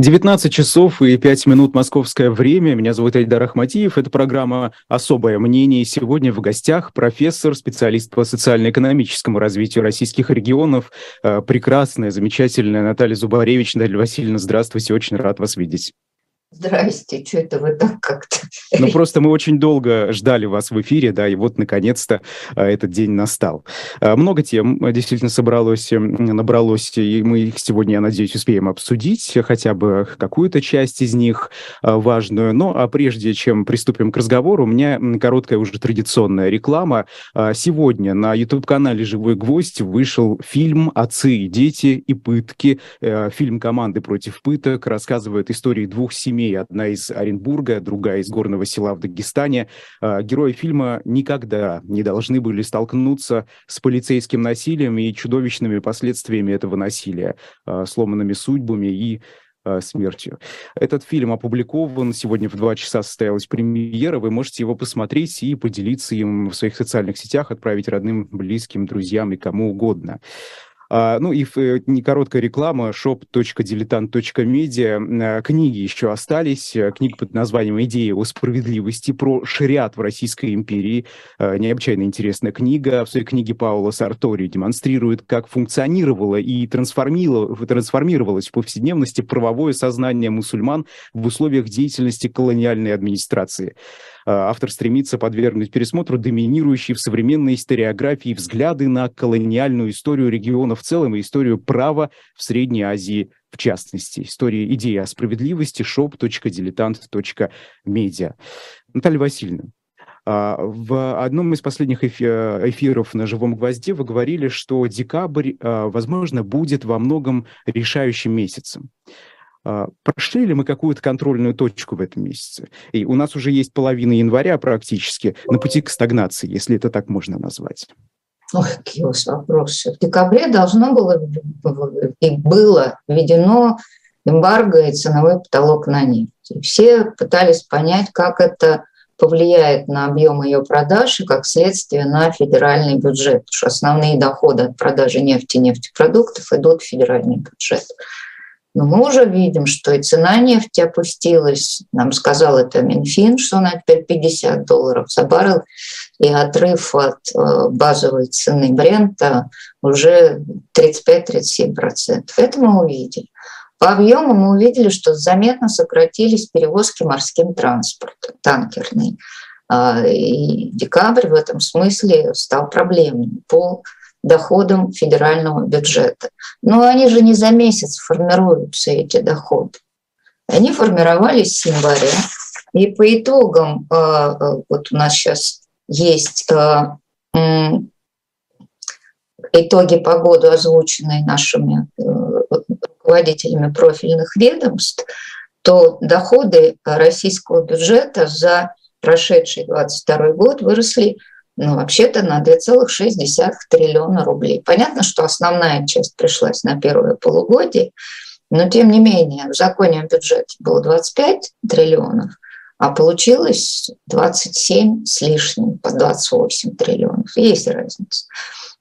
19 часов и 5 минут московское время. Меня зовут Эльдар Ахматиев. Это программа «Особое мнение». Сегодня в гостях профессор, специалист по социально-экономическому развитию российских регионов, э, прекрасная, замечательная Наталья Зубаревич. Наталья Васильевна, здравствуйте, очень рад вас видеть. Здрасте, что это вы так как-то? Ну, просто мы очень долго ждали вас в эфире, да, и вот, наконец-то, а, этот день настал. А, много тем а, действительно собралось, набралось, и мы их сегодня, я надеюсь, успеем обсудить, хотя бы какую-то часть из них важную. Но а прежде чем приступим к разговору, у меня короткая уже традиционная реклама. Сегодня на YouTube-канале «Живой гвоздь» вышел фильм «Отцы и дети и пытки». Э, фильм команды против пыток рассказывает истории двух семей семей. Одна из Оренбурга, другая из горного села в Дагестане. А, герои фильма никогда не должны были столкнуться с полицейским насилием и чудовищными последствиями этого насилия, а, сломанными судьбами и а, смертью. Этот фильм опубликован, сегодня в два часа состоялась премьера, вы можете его посмотреть и поделиться им в своих социальных сетях, отправить родным, близким, друзьям и кому угодно. А, ну и э, не короткая реклама shop.diletant.media. А, книги еще остались. Э, книга под названием «Идея о справедливости» про шариат в Российской империи. А, необычайно интересная книга. В своей книге Паула Сартори демонстрирует, как функционировало и трансформировалось в повседневности правовое сознание мусульман в условиях деятельности колониальной администрации. А, автор стремится подвергнуть пересмотру доминирующие в современной историографии взгляды на колониальную историю региона в целом и историю права в Средней Азии в частности. История идеи о справедливости shop.diletant.media. Наталья Васильевна, а, в одном из последних эфиров на «Живом гвозде» вы говорили, что декабрь, а, возможно, будет во многом решающим месяцем. А, прошли ли мы какую-то контрольную точку в этом месяце? И у нас уже есть половина января практически на пути к стагнации, если это так можно назвать. Ой, какие у вас вопросы. В декабре должно было и было введено эмбарго и ценовой потолок на нефть. И все пытались понять, как это повлияет на объем ее продаж и как следствие на федеральный бюджет, потому что основные доходы от продажи нефти и нефтепродуктов идут в федеральный бюджет. Но мы уже видим, что и цена нефти опустилась. Нам сказал это Минфин, что она теперь 50 долларов за баррель, и отрыв от э, базовой цены Брента уже 35-37%. Это мы увидели. По объему мы увидели, что заметно сократились перевозки морским транспортом, танкерные. А, и декабрь в этом смысле стал проблемным по доходам федерального бюджета. Но они же не за месяц формируются, эти доходы. Они формировались с января. И по итогам, э, э, вот у нас сейчас есть э, итоги по году, озвученные нашими руководителями профильных ведомств, то доходы российского бюджета за прошедший 2022 год выросли ну, вообще-то на 2,6 триллиона рублей. Понятно, что основная часть пришлась на первое полугодие, но тем не менее в законе о бюджете было 25 триллионов, а получилось 27 с лишним, по 28 триллионов. Есть разница.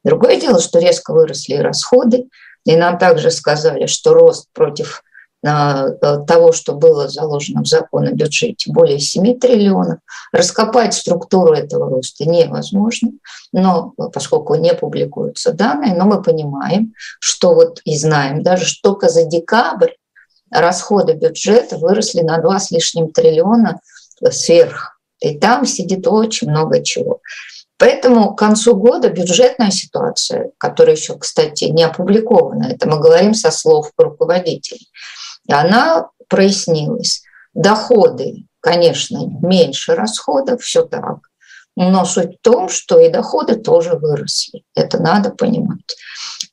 Другое дело, что резко выросли расходы, и нам также сказали, что рост против того, что было заложено в закон о бюджете, более 7 триллионов. Раскопать структуру этого роста невозможно, но поскольку не публикуются данные, но мы понимаем, что вот и знаем даже, что только за декабрь расходы бюджета выросли на 2 с лишним триллиона сверх. И там сидит очень много чего. Поэтому к концу года бюджетная ситуация, которая еще, кстати, не опубликована, это мы говорим со слов руководителей, она прояснилась. Доходы, конечно, меньше расходов, все так. Но суть в том, что и доходы тоже выросли. Это надо понимать.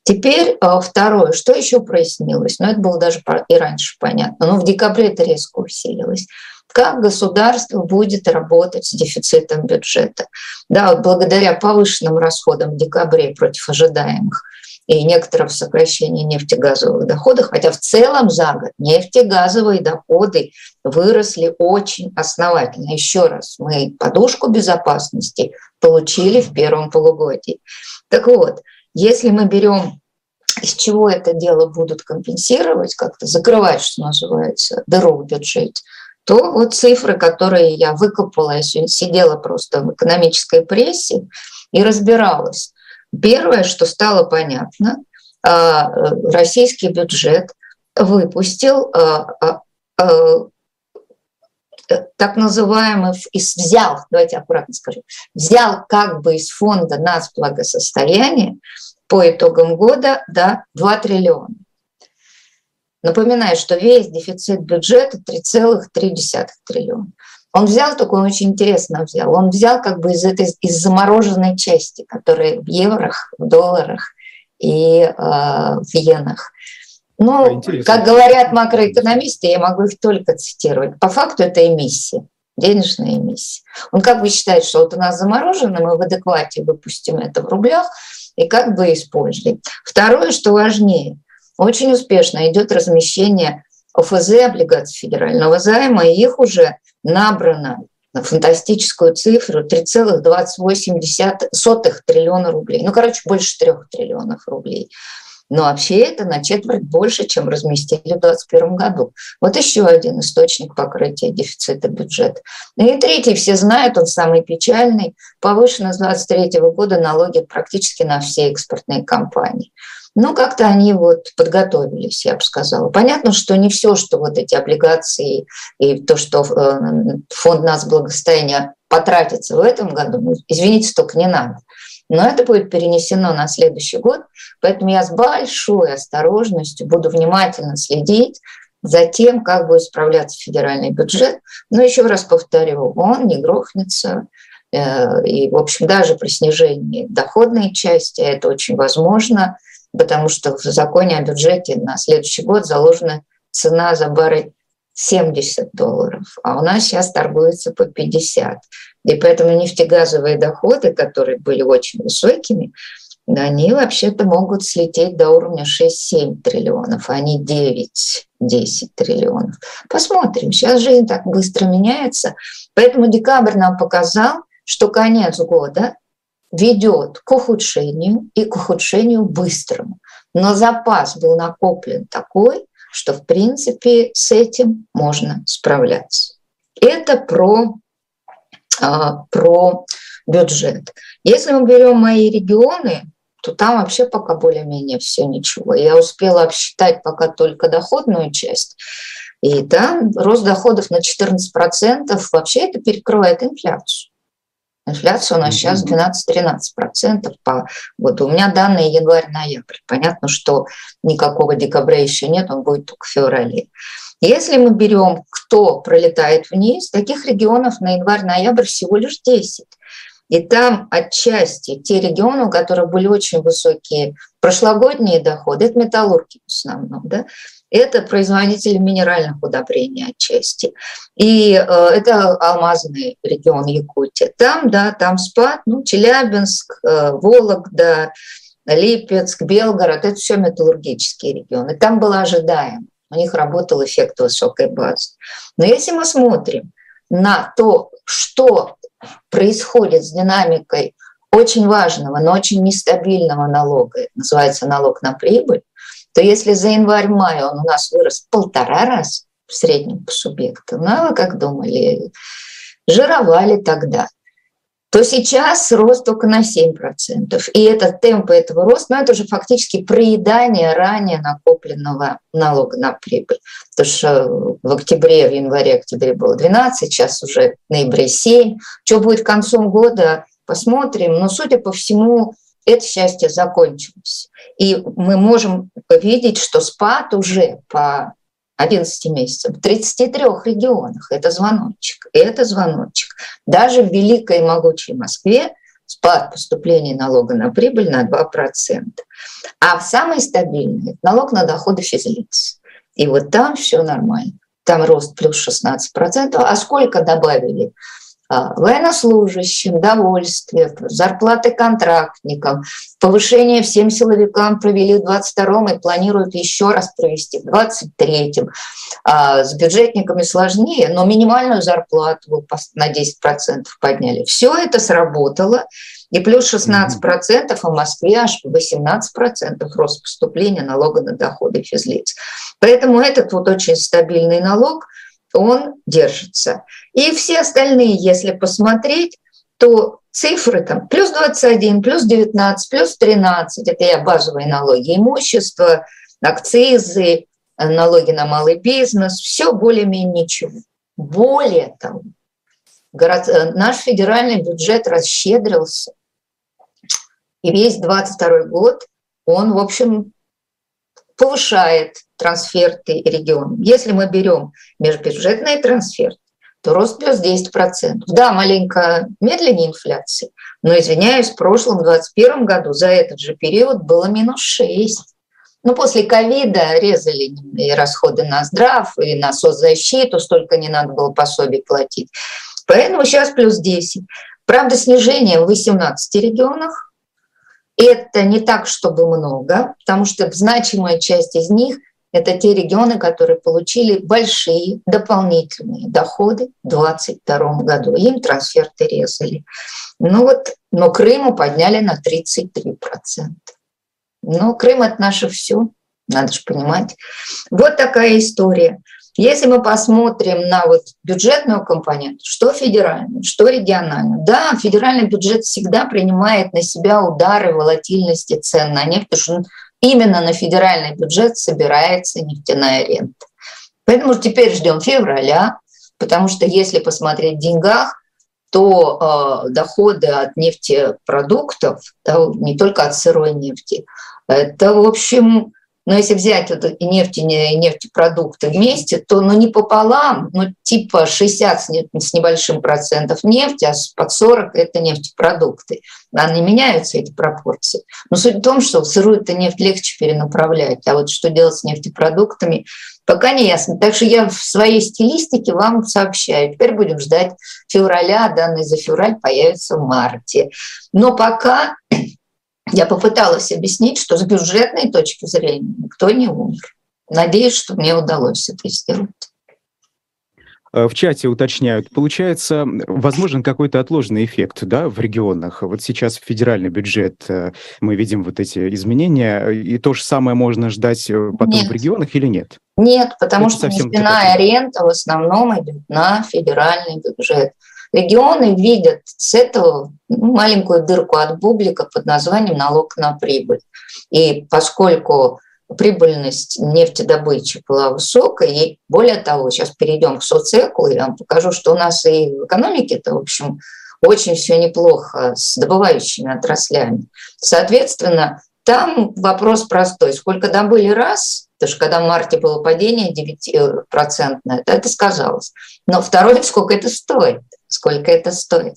Теперь а, второе, что еще прояснилось, но ну, это было даже и раньше понятно, но в декабре это резко усилилось. Как государство будет работать с дефицитом бюджета? Да, вот благодаря повышенным расходам в декабре против ожидаемых – и некоторого сокращения нефтегазовых доходов, хотя в целом за год нефтегазовые доходы выросли очень основательно. Еще раз, мы подушку безопасности получили в первом полугодии. Так вот, если мы берем из чего это дело будут компенсировать, как-то закрывать, что называется, дыру в бюджете, то вот цифры, которые я выкопала, я сидела просто в экономической прессе и разбиралась. Первое, что стало понятно, а, российский бюджет выпустил а, а, так называемый, взял, давайте аккуратно скажу, взял как бы из фонда нацблагосостояния по итогам года да, 2 триллиона. Напоминаю, что весь дефицит бюджета 3,3 триллиона. Он взял, такой очень интересно взял, он взял как бы из этой из замороженной части, которая в еврох, в долларах и э, в иенах. Ну, Интересно. как говорят макроэкономисты, я могу их только цитировать. По факту это эмиссия, денежная эмиссия. Он как бы считает, что вот у нас заморожено, мы в адеквате выпустим это в рублях и как бы используем. Второе, что важнее, очень успешно идет размещение ОФЗ облигаций федерального займа, и их уже набрано на фантастическую цифру 3,28 триллиона рублей. Ну, короче, больше 3 триллионов рублей. Но вообще это на четверть больше, чем разместили в 2021 году. Вот еще один источник покрытия дефицита бюджета. Ну и третий, все знают, он самый печальный, повышено с 2023 года налоги практически на все экспортные компании. Ну, как-то они вот подготовились, я бы сказала. Понятно, что не все, что вот эти облигации и то, что э, фонд нас благосостояния потратится в этом году, ну, извините, только не надо. Но это будет перенесено на следующий год, поэтому я с большой осторожностью буду внимательно следить за тем, как будет справляться федеральный бюджет. Но еще раз повторю, он не грохнется. Э, и, в общем, даже при снижении доходной части это очень возможно, потому что в законе о бюджете на следующий год заложена цена за баррель 70 долларов, а у нас сейчас торгуется по 50. И поэтому нефтегазовые доходы, которые были очень высокими, они вообще-то могут слететь до уровня 6-7 триллионов, а не 9-10 триллионов. Посмотрим. Сейчас жизнь так быстро меняется. Поэтому декабрь нам показал, что конец года ведет к ухудшению и к ухудшению быстрому. Но запас был накоплен такой, что в принципе с этим можно справляться. Это про, а, про бюджет. Если мы берем мои регионы, то там вообще пока более-менее все ничего. Я успела обсчитать пока только доходную часть. И там рост доходов на 14% вообще это перекрывает инфляцию. Инфляция у нас сейчас 12-13% по году. У меня данные январь-ноябрь. Понятно, что никакого декабря еще нет, он будет только в феврале. Если мы берем, кто пролетает вниз, таких регионов на январь-ноябрь всего лишь 10. И там отчасти те регионы, у которых были очень высокие прошлогодние доходы, это металлурги в основном, да, это производители минеральных удобрений отчасти. И э, это алмазный регион Якутии. Там, да, там спад, ну, Челябинск, э, Вологда, Липецк, Белгород, это все металлургические регионы. Там было ожидаемо. У них работал эффект высокой базы. Но если мы смотрим на то, что происходит с динамикой очень важного, но очень нестабильного налога, называется налог на прибыль, то если за январь-май он у нас вырос полтора раз в среднем по субъекту, ну а вы как думали, жировали тогда, то сейчас рост только на 7%. И этот темп этого роста, ну это же фактически проедание ранее накопленного налога на прибыль. Потому что в октябре, в январе-октябре было 12, сейчас уже в ноябре 7. Что будет к концу года, посмотрим. Но, судя по всему, это счастье закончилось. И мы можем видеть, что спад уже по 11 месяцев в 33 регионах. Это звоночек. Это звоночек. Даже в великой и могучей Москве спад поступления налога на прибыль на 2%. А в самой стабильной налог на доходы физлиц. И вот там все нормально. Там рост плюс 16%. А сколько добавили военнослужащим, довольствие, зарплаты контрактникам, повышение всем силовикам провели в 22-м и планируют еще раз провести в 23-м. А с бюджетниками сложнее, но минимальную зарплату на 10% подняли. Все это сработало, и плюс 16%, а в Москве аж 18% рост поступления налога на доходы физлиц. Поэтому этот вот очень стабильный налог, он держится. И все остальные, если посмотреть, то цифры там плюс 21, плюс 19, плюс 13, это я базовые налоги, имущество, акцизы, налоги на малый бизнес, все более-менее ничего. Более того, город, э, наш федеральный бюджет расщедрился. И весь 22 год он, в общем, повышает трансферты регионам. Если мы берем межбюджетные трансферты, то рост плюс 10%. Да, маленько медленнее инфляции, но, извиняюсь, в прошлом, 2021 году за этот же период было минус 6. Ну, после ковида резали и расходы на здрав, и на соцзащиту, столько не надо было пособий платить. Поэтому сейчас плюс 10. Правда, снижение в 18 регионах. Это не так, чтобы много, потому что значимая часть из них это те регионы, которые получили большие дополнительные доходы в 2022 году. Им трансферты резали. Ну вот, но Крыму подняли на 33%. Ну, Крым – это наше все, надо же понимать. Вот такая история. Если мы посмотрим на вот бюджетную компоненту, что федеральную, что региональную, да, федеральный бюджет всегда принимает на себя удары волатильности цен на нефть, потому что именно на федеральный бюджет собирается нефтяная рента. Поэтому теперь ждем февраля, потому что если посмотреть в деньгах, то э, доходы от нефтепродуктов, да, не только от сырой нефти, это, в общем, но если взять вот нефть, и нефтепродукты вместе, то ну, не пополам, ну типа 60 с небольшим процентов нефти, а под 40 это нефтепродукты. Они меняются, эти пропорции. Но суть в том, что сырую-то нефть легче перенаправлять, а вот что делать с нефтепродуктами, пока не ясно. Так что я в своей стилистике вам сообщаю. Теперь будем ждать февраля, данные за февраль появятся в марте. Но пока я попыталась объяснить, что с бюджетной точки зрения никто не умер. Надеюсь, что мне удалось это сделать. Э, в чате уточняют, получается, возможен какой-то отложенный эффект да, в регионах. Вот сейчас федеральный бюджет, э, мы видим вот эти изменения, и то же самое можно ждать э, потом нет. в регионах или нет? Нет, потому Это что нефтяная рента в основном идет на федеральный бюджет. Регионы видят с этого ну, маленькую дырку от бублика под названием налог на прибыль. И поскольку прибыльность нефтедобычи была высокой, и более того, сейчас перейдем к соцеку, я вам покажу, что у нас и в экономике-то, в общем, очень все неплохо с добывающими отраслями. Соответственно, там вопрос простой. Сколько добыли раз, потому что когда в марте было падение 9%, это сказалось. Но второе, сколько это стоит сколько это стоит.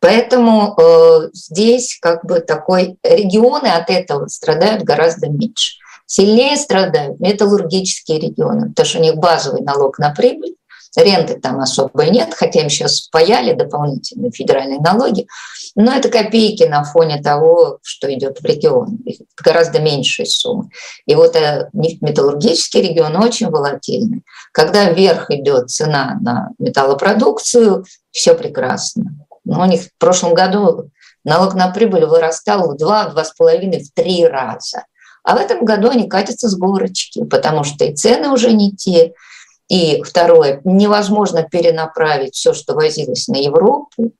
Поэтому э, здесь как бы такой регионы от этого страдают гораздо меньше. Сильнее страдают металлургические регионы, потому что у них базовый налог на прибыль, ренты там особо нет, хотя им сейчас спаяли дополнительные федеральные налоги, но это копейки на фоне того, что идет в регион, гораздо меньшие суммы. И вот э, металлургический регион очень волатильный. Когда вверх идет цена на металлопродукцию, все прекрасно. Но у них в прошлом году налог на прибыль вырастал в два, два с половиной, в три раза. А в этом году они катятся с горочки, потому что и цены уже не те, и второе, невозможно перенаправить все, что возилось на Европу,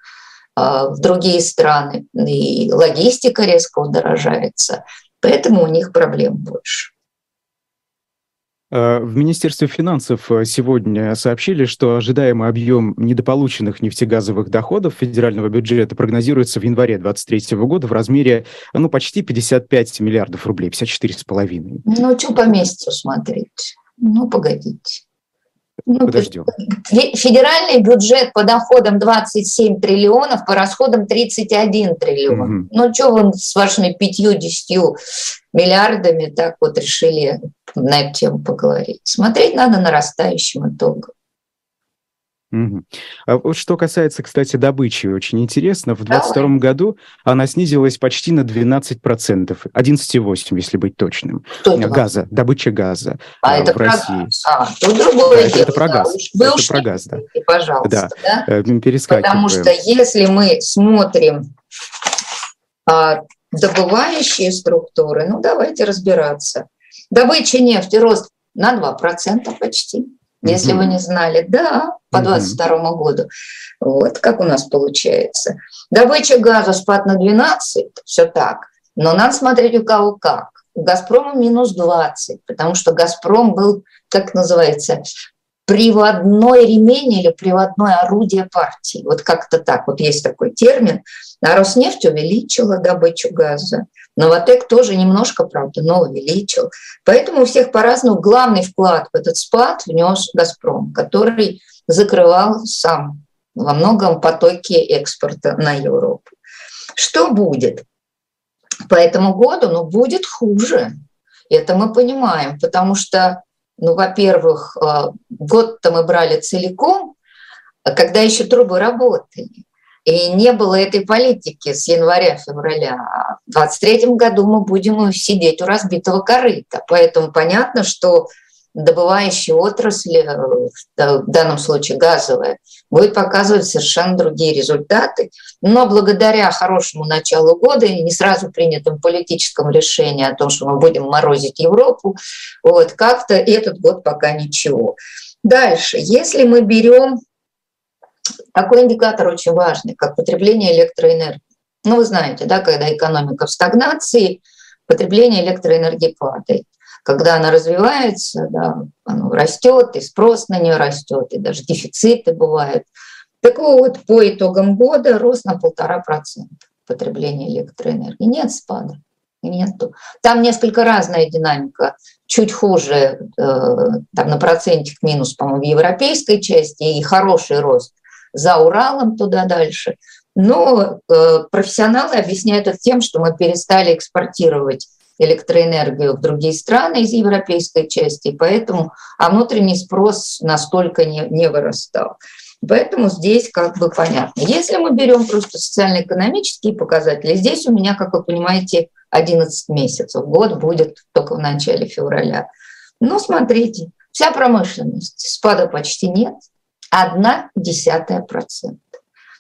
а, в другие страны, и логистика резко удорожается, поэтому у них проблем больше. А, в Министерстве финансов э, сегодня сообщили, что ожидаемый объем недополученных нефтегазовых доходов федерального бюджета прогнозируется в январе 2023 года в размере ну, почти 55 миллиардов рублей, 54,5. Ну, что по месяцу смотреть? Ну, погодите. Ну, Подождем. Федеральный бюджет по доходам 27 триллионов, по расходам 31 триллион. Угу. Ну, что вы с вашими 50 миллиардами так вот решили на эту тему поговорить? Смотреть надо нарастающим итогом. Угу. А вот что касается, кстати, добычи, очень интересно. В 2022 году она снизилась почти на 12%, 11,8, если быть точным. Что газа, добыча газа а, а это в про России. Газ. А, тут другое да, дело. Это про газ. Вы это про газ, да. Пожалуйста. Да, да? Э, перескакиваем. Потому что если мы смотрим а, добывающие структуры, ну давайте разбираться. Добыча нефти рост на 2% почти если вы не знали. Да, по 22 году. Вот как у нас получается. Добыча газа спад на 12, все так. Но надо смотреть у кого как. У «Газпрома» минус 20, потому что «Газпром» был, как называется, приводной ремень или приводное орудие партии. Вот как-то так. Вот есть такой термин. А Роснефть увеличила добычу газа. Новотек тоже немножко, правда, но увеличил. Поэтому у всех по-разному. Главный вклад в этот спад внес «Газпром», который закрывал сам во многом потоки экспорта на Европу. Что будет? По этому году, ну, будет хуже. Это мы понимаем, потому что, ну, во-первых, э, год-то мы брали целиком, когда еще трубы работали. И не было этой политики с января-февраля. В 2023 году мы будем сидеть у разбитого корыта. Поэтому понятно, что добывающая отрасль, э, в данном случае газовая, будет показывать совершенно другие результаты. Но благодаря хорошему началу года и не сразу принятым политическому решению о том, что мы будем морозить Европу, вот как-то этот год пока ничего. Дальше, если мы берем такой индикатор очень важный, как потребление электроэнергии. Ну, вы знаете, да, когда экономика в стагнации, потребление электроэнергии падает. Когда она развивается, да, оно растет, и спрос на нее растет, и даже дефициты бывают. Так вот, по итогам года рост на полтора процента потребления электроэнергии. Нет спада. Нету. Там несколько разная динамика. Чуть хуже, э, там на процентик минус, по-моему, в европейской части, и хороший рост за Уралом туда дальше. Но э, профессионалы объясняют это тем, что мы перестали экспортировать электроэнергию в другие страны из европейской части, поэтому, а внутренний спрос настолько не, не вырастал. Поэтому здесь как бы понятно. Если мы берем просто социально-экономические показатели, здесь у меня, как вы понимаете, 11 месяцев. Год будет только в начале февраля. Ну, смотрите, вся промышленность, спада почти нет, одна десятая процента.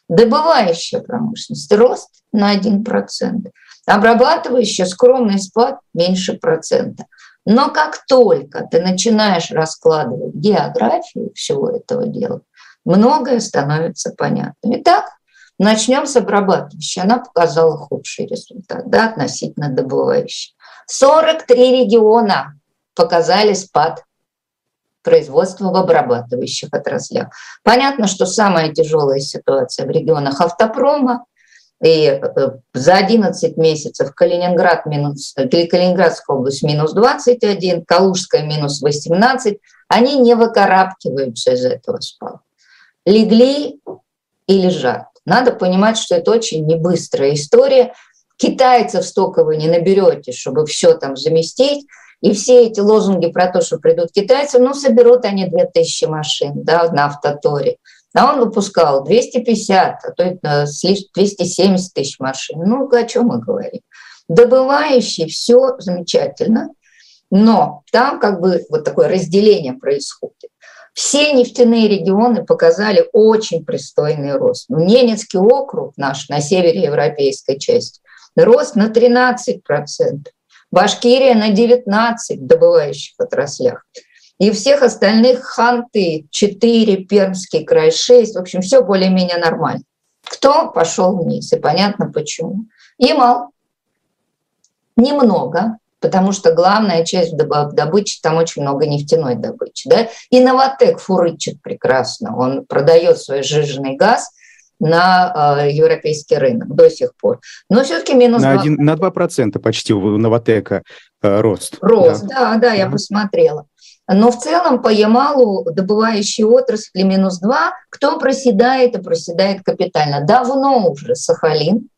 Добывающая промышленность рост на 1%, обрабатывающая скромный спад меньше процента. Но как только ты начинаешь раскладывать географию всего этого дела, многое становится понятным. Итак, начнем с обрабатывающей. Она показала худший результат да, относительно добывающей. 43 региона показали спад производства в обрабатывающих отраслях. Понятно, что самая тяжелая ситуация в регионах автопрома, и э, за 11 месяцев Калининград минус, Калининградская область минус 21, Калужская минус 18, они не выкарабкиваются из этого спала. Легли и лежат. Надо понимать, что это очень небыстрая история. Китайцев столько вы не наберете, чтобы все там заместить. И все эти лозунги про то, что придут китайцы, ну, соберут они 2000 машин да, на автоторе. А он выпускал 250, а то 270 тысяч машин. Ну, о чем мы говорим? Добывающий все замечательно, но там как бы вот такое разделение происходит. Все нефтяные регионы показали очень пристойный рост. Ну, Ненецкий округ наш на севере европейской части рост на 13%. Башкирия на 19 в добывающих отраслях. И всех остальных Ханты 4, Пермский край 6. В общем, все более-менее нормально. Кто пошел вниз? И понятно почему. Ямал. Немного, потому что главная часть добычи, там очень много нефтяной добычи. Да? И Новотек фурычит прекрасно. Он продает свой жиженый газ – на э, европейский рынок до сих пор. Но все-таки минус на 2%. 1, на 2% почти у Новотека э, рост. Рост, да, да, да я посмотрела. Но в целом по Ямалу добывающие отрасли минус 2. Кто проседает и проседает капитально? Давно уже Сахалин,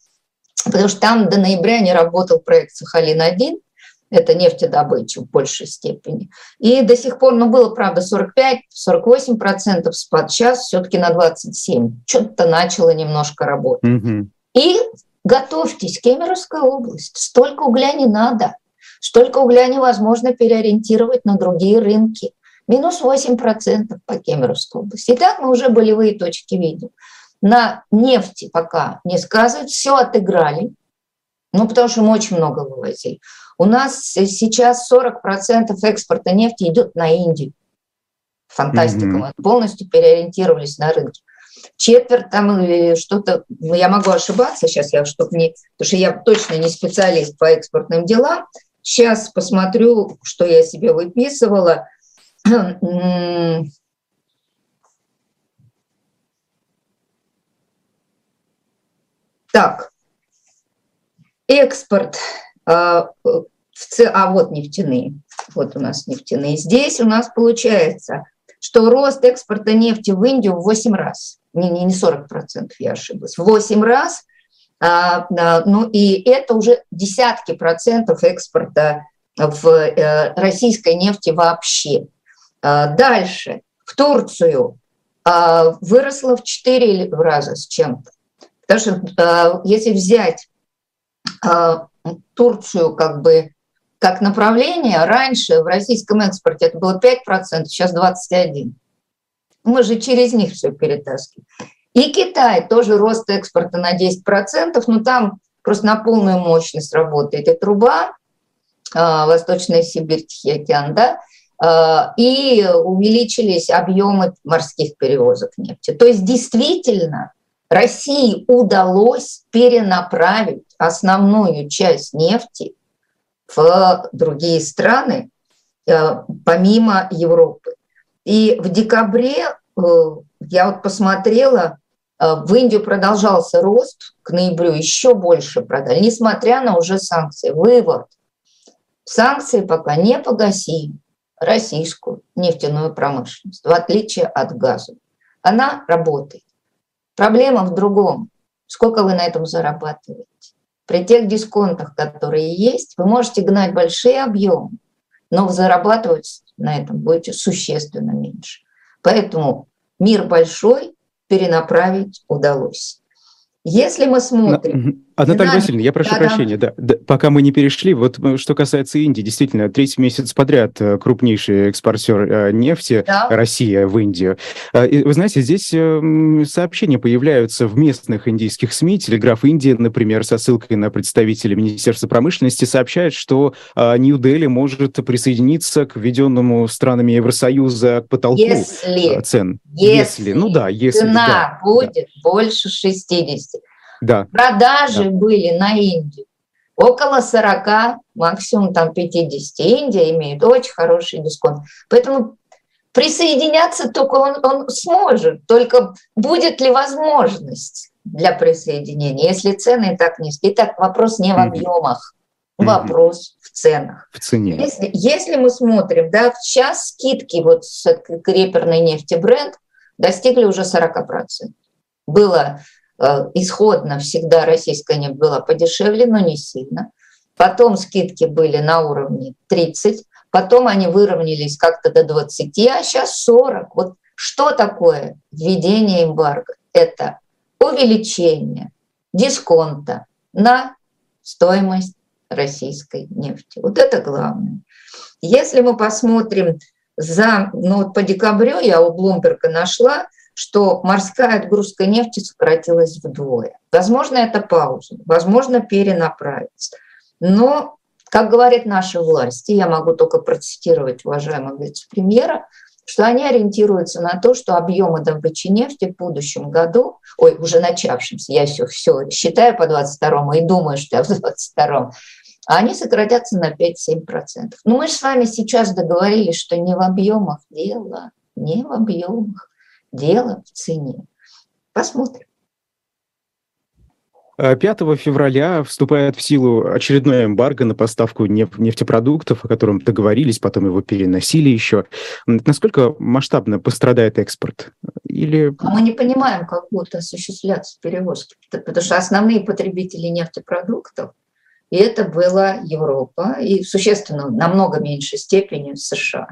потому что там до ноября не работал проект Сахалин-1, это нефтедобыча в большей степени. И до сих пор, ну, было, правда, 45-48% спад, сейчас все-таки на 27%. Что-то начало немножко работать. Угу. И готовьтесь, Кемеровская область, столько угля не надо, столько угля невозможно переориентировать на другие рынки. Минус 8% по Кемеровской области. Итак, мы уже болевые точки видим. На нефти пока не сказывают, все отыграли, ну, потому что мы очень много вывозили. У нас сейчас 40% экспорта нефти идет на Индию. Фантастика. Mm-hmm. Мы полностью переориентировались на рынке. Четверть там что-то, ну, я могу ошибаться сейчас, я чтобы не, потому что я точно не специалист по экспортным делам. Сейчас посмотрю, что я себе выписывала. Так, экспорт а, а вот нефтяные, вот у нас нефтяные. Здесь у нас получается, что рост экспорта нефти в Индию в 8 раз, не, не, не 40%, я ошиблась, в 8 раз, ну и это уже десятки процентов экспорта в а, российской нефти вообще. А, дальше, в Турцию а, выросла в 4 раза с чем-то. Потому что а, если взять а, Турцию как бы как направление, раньше в российском экспорте это было 5%, сейчас 21%. Мы же через них все перетаскиваем. И Китай тоже рост экспорта на 10%, но там просто на полную мощность работает и труба, а, Восточная Сибирь, Тихий океан, да, а, и увеличились объемы морских перевозок нефти. То есть действительно России удалось перенаправить основную часть нефти в другие страны, э, помимо Европы. И в декабре я вот посмотрела, э, в Индию продолжался рост, к ноябрю еще больше продали, несмотря на уже санкции. Вывод. Санкции пока не погасили российскую нефтяную промышленность, в отличие от газа. Она работает. Проблема в другом. Сколько вы на этом зарабатываете? При тех дисконтах, которые есть, вы можете гнать большие объемы, но зарабатывать на этом будете существенно меньше. Поэтому мир большой, перенаправить удалось. Если мы смотрим... А, Наталья Васильевна, я прошу да, прощения, да. Да, пока мы не перешли, вот э, что касается Индии, действительно, третий месяц подряд э, крупнейший экспортер э, нефти да. Россия в Индию. И, вы знаете, здесь сообщения появляются в местных индийских СМИ, Телеграф Индии, например, со ссылкой на представителя Министерства промышленности, сообщает, что Нью-Дели может присоединиться к введенному странами Евросоюза к потолку если, цен. Если, если, ну да, если цена да, будет да. больше 60, да. Продажи да. были на Индию около 40, максимум там 50. Индия имеет очень хороший дисконт. Поэтому присоединяться только он, он сможет, только будет ли возможность для присоединения, если цены так низкие. Итак, вопрос не в объемах, mm-hmm. вопрос в ценах. В цене. Если, если мы смотрим, да, сейчас скидки вот с креперной нефти бренд достигли уже 40%. Было исходно всегда российская нефть была подешевле, но не сильно. Потом скидки были на уровне 30, потом они выровнялись как-то до 20, а сейчас 40. Вот что такое введение эмбарго? Это увеличение дисконта на стоимость российской нефти. Вот это главное. Если мы посмотрим за, ну вот по декабрю я у Блумберга нашла, что морская отгрузка нефти сократилась вдвое. Возможно, это пауза, возможно, перенаправится. Но, как говорят наши власти, я могу только процитировать уважаемого вице-премьера, что они ориентируются на то, что объемы добычи нефти в будущем году, ой, уже начавшимся, я все, все считаю по 22 и думаю, что я в 22 они сократятся на 5-7%. Но мы же с вами сейчас договорились, что не в объемах дело, не в объемах дело в цене. Посмотрим. 5 э, февраля вступает в силу очередное эмбарго на поставку нефтепродуктов, о котором договорились, потом его переносили еще. Насколько масштабно пострадает экспорт? Или... А мы не понимаем, как будут осуществляться перевозки, потому что основные потребители нефтепродуктов и это была Европа, и существенно намного меньшей степени США.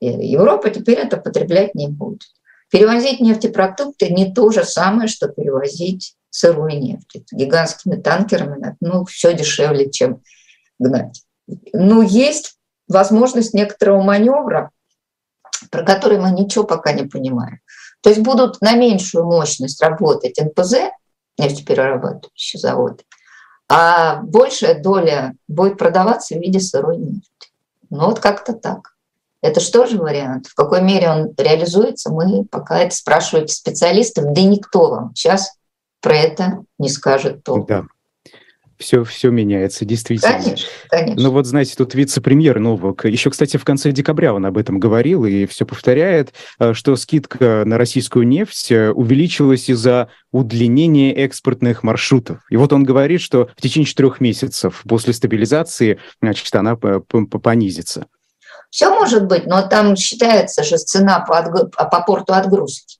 Европа теперь это потреблять не будет. Перевозить нефтепродукты не то же самое, что перевозить сырую нефть. Это гигантскими танкерами, ну, все дешевле, чем гнать. Ну, есть возможность некоторого маневра, про который мы ничего пока не понимаем. То есть будут на меньшую мощность работать НПЗ, нефтеперерабатывающие заводы, а большая доля будет продаваться в виде сырой нефти. Ну вот как-то так. Это же вариант? В какой мере он реализуется, мы пока это спрашиваете специалистов, да никто вам сейчас про это не скажет толком. Да все, все меняется, действительно. Конечно, конечно. Ну вот, знаете, тут вице-премьер Новак, еще, кстати, в конце декабря он об этом говорил и все повторяет, э, что скидка на российскую нефть э, увеличилась из-за удлинения экспортных маршрутов. И вот он говорит, что в течение четырех месяцев после стабилизации, значит, она понизится. Все может быть, но там считается же цена по, по порту отгрузки.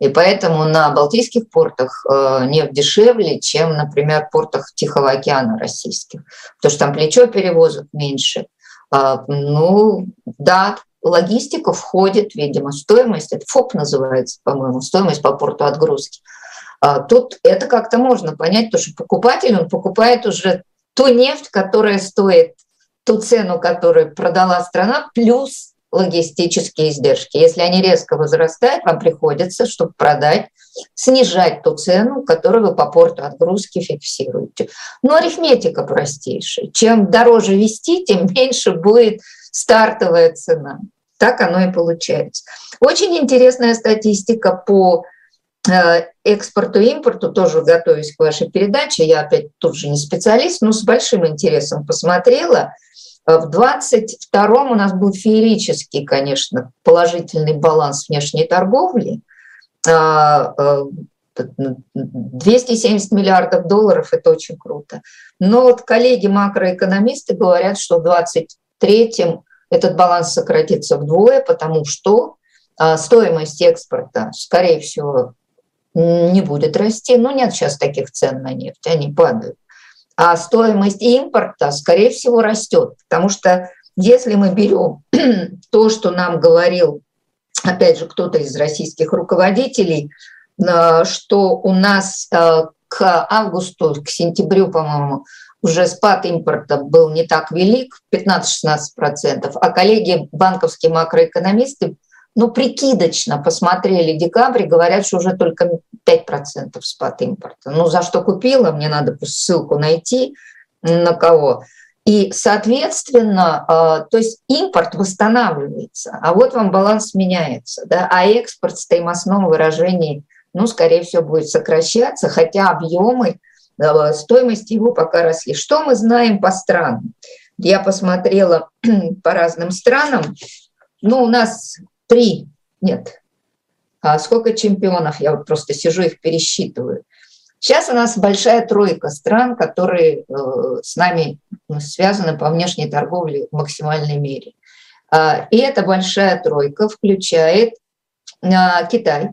И поэтому на балтийских портах э, нефть дешевле, чем, например, в портах Тихого океана российских, потому что там плечо перевозок меньше. А, ну, да, логистика входит, видимо, стоимость, это ФОП называется, по-моему, стоимость по порту отгрузки. А, тут это как-то можно понять, потому что покупатель, он покупает уже ту нефть, которая стоит ту цену, которую продала страна, плюс логистические издержки. Если они резко возрастают, вам приходится, чтобы продать, снижать ту цену, которую вы по порту отгрузки фиксируете. Но арифметика простейшая. Чем дороже вести, тем меньше будет стартовая цена. Так оно и получается. Очень интересная статистика по экспорту и импорту, тоже готовясь к вашей передаче, я опять тут же не специалист, но с большим интересом посмотрела – в 22-м у нас был феерический, конечно, положительный баланс внешней торговли. 270 а, э, миллиардов долларов – это очень круто. Но вот коллеги-макроэкономисты говорят, что в 23-м этот баланс сократится вдвое, потому что стоимость экспорта, скорее всего, не будет расти. Ну, нет сейчас таких цен на нефть, они падают а стоимость импорта, скорее всего, растет. Потому что если мы берем то, что нам говорил, опять же, кто-то из российских руководителей, э, что у нас э, к августу, к сентябрю, по-моему, уже спад импорта был не так велик, 15-16%, а коллеги, банковские макроэкономисты ну, прикидочно посмотрели декабрь, говорят, что уже только 5% спад импорта. Ну, за что купила, мне надо ссылку найти, на кого. И, соответственно, а, то есть импорт восстанавливается, а вот вам баланс меняется, да, а экспорт в стоимостном выражении, ну, скорее всего, будет сокращаться, хотя объемы а, стоимости его пока росли. Что мы знаем по странам? Я посмотрела по разным странам. Ну, у нас три, нет, а сколько чемпионов, я вот просто сижу их пересчитываю. Сейчас у нас большая тройка стран, которые э, с нами ну, связаны по внешней торговле в максимальной мере. А, и эта большая тройка включает а, Китай.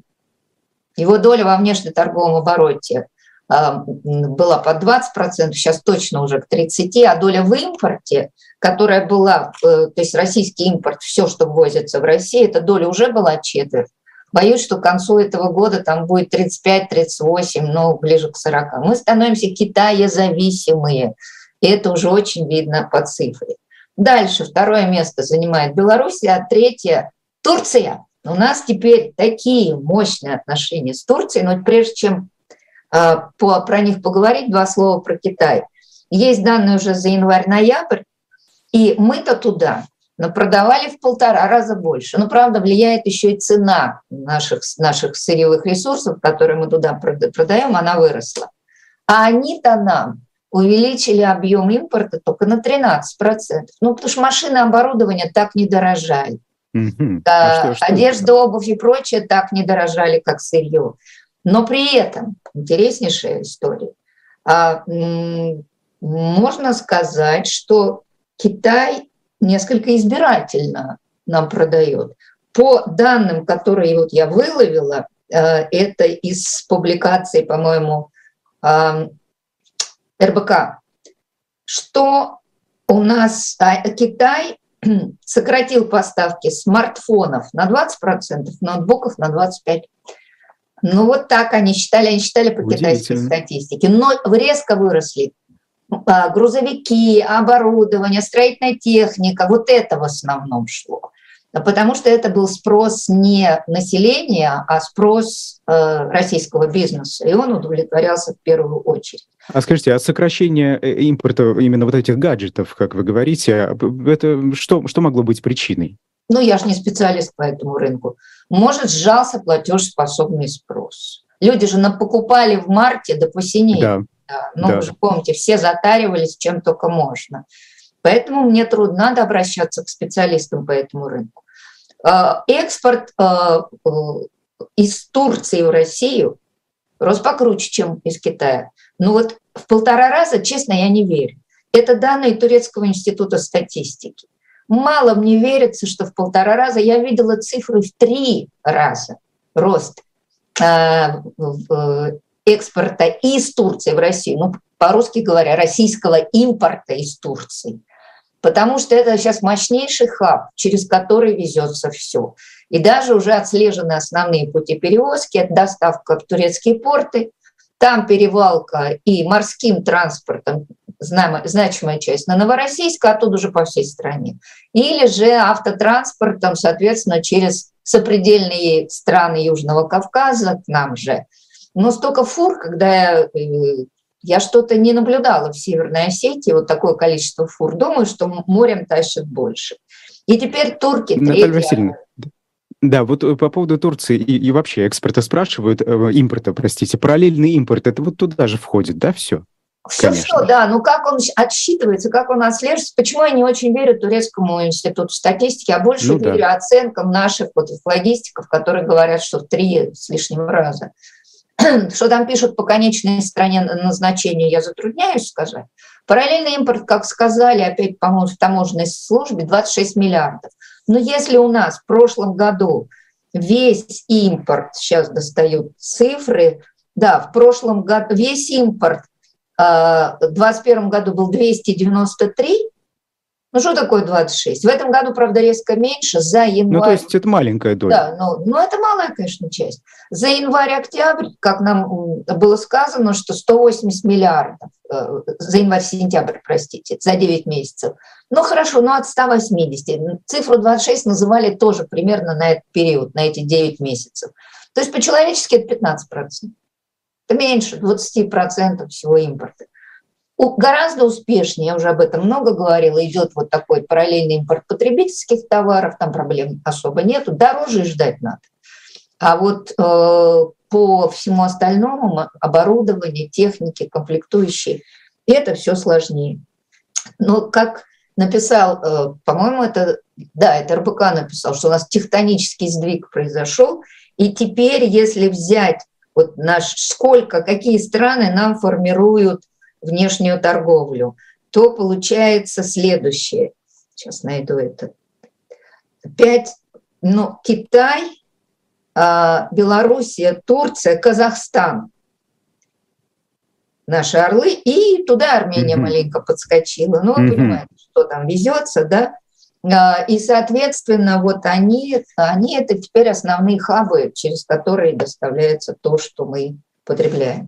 Его доля во внешнеторговом обороте была под 20%, сейчас точно уже к 30%, а доля в импорте, которая была, э, то есть российский импорт, все, что ввозится в Россию, эта доля уже была четверть. Боюсь, что к концу этого года там будет 35-38, но ближе к 40. Мы становимся Китая-зависимые, и это уже очень видно по цифре. Дальше второе место занимает Беларусь, а третье – Турция. У нас теперь такие мощные отношения с Турцией, но прежде чем а, про них поговорить, два слова про Китай. Есть данные уже за январь-ноябрь, и мы-то туда продавали в полтора раза больше. Но, правда, влияет еще и цена наших, наших сырьевых ресурсов, которые мы туда продаем, она выросла. А они-то нам увеличили объем импорта только на 13%. Ну, потому что машины оборудование так не дорожали. Mm-hmm. А что, что Одежда, это? обувь и прочее так не дорожали, как сырье. Но при этом интереснейшая история. А, можно сказать, что Китай несколько избирательно нам продает. По данным, которые вот я выловила, э, это из публикации, по-моему, РБК. что у нас а, Китай сократил поставки смартфонов на 20%, ноутбуков на 25%. Ну вот так они считали, они считали по китайской статистике. Но резко выросли а, грузовики, оборудование, строительная техника. Вот это в основном шло. Потому что это был спрос не населения, а спрос э, российского бизнеса. И он удовлетворялся в первую очередь. А скажите, а сокращение э, импорта именно вот этих гаджетов, как вы говорите, а, это что, что могло быть причиной? Ну, я же не специалист по этому рынку. Может, сжался платежеспособный спрос. Люди же покупали в марте до посинения. Да. Да. Ну, да. вы же помните, все затаривались чем только можно. Поэтому мне трудно, надо обращаться к специалистам по этому рынку. А, экспорт а, э, из Турции в Россию рос покруче, чем из Китая. Ну вот в полтора раза, честно, я не верю. Это данные Турецкого института статистики. Мало мне верится, что в полтора раза я видела цифры в три раза рост а, экспорта из Турции в Россию, ну, по-русски говоря, российского импорта из Турции. Потому что это сейчас мощнейший хаб, через который везется все. И даже уже отслежены основные пути перевозки, это доставка в турецкие порты, там перевалка и морским транспортом, значимая часть на Новороссийск, а оттуда уже по всей стране. Или же автотранспортом, соответственно, через сопредельные страны Южного Кавказа к нам же. Но столько фур, когда я, э, я что-то не наблюдала в Северной Осетии, вот такое количество фур, думаю, что морем тащат больше. И теперь турки... Наталья Васильевна, да, вот э, по поводу Турции и, и вообще экспорта спрашивают, э, импорта, простите, параллельный импорт, это вот туда же входит, да, все? Все, Конечно. все, да. Ну как он отсчитывается, как он отслеживается? Почему я не очень верю Турецкому институту статистики, а больше ну, верю да. оценкам наших вот логистиков, которые говорят, что в три с лишним раза. Что там пишут по конечной стране назначения, я затрудняюсь сказать. Параллельный импорт, как сказали, опять, по-моему, в таможенной службе, 26 миллиардов. Но если у нас в прошлом году весь импорт, сейчас достают цифры, да, в прошлом году весь импорт в 2021 году был 293, ну, что такое 26? В этом году, правда, резко меньше. За январь... Ну, то есть это маленькая доля. Да, ну, ну это малая, конечно, часть. За январь-октябрь, как нам было сказано, что 180 миллиардов. Э, за январь-сентябрь, простите, за 9 месяцев. Ну, хорошо, ну от 180. Цифру 26 называли тоже примерно на этот период, на эти 9 месяцев. То есть по-человечески это 15%. Это меньше 20% всего импорта гораздо успешнее, я уже об этом много говорила, идет вот такой параллельный импорт потребительских товаров, там проблем особо нету, дороже ждать надо. А вот э, по всему остальному, оборудование, техники, комплектующие, это все сложнее. Но как написал, э, по-моему, это, да, это РБК написал, что у нас тектонический сдвиг произошел, и теперь, если взять вот наш, сколько, какие страны нам формируют внешнюю торговлю, то получается следующее. Сейчас найду это. Пять, ну, Китай, а, Белоруссия, Турция, Казахстан. Наши орлы. И туда Армения mm-hmm. маленько подскочила. Ну, mm-hmm. понимаете, что там везется, да? А, и, соответственно, вот они, они это теперь основные хабы, через которые доставляется то, что мы потребляем.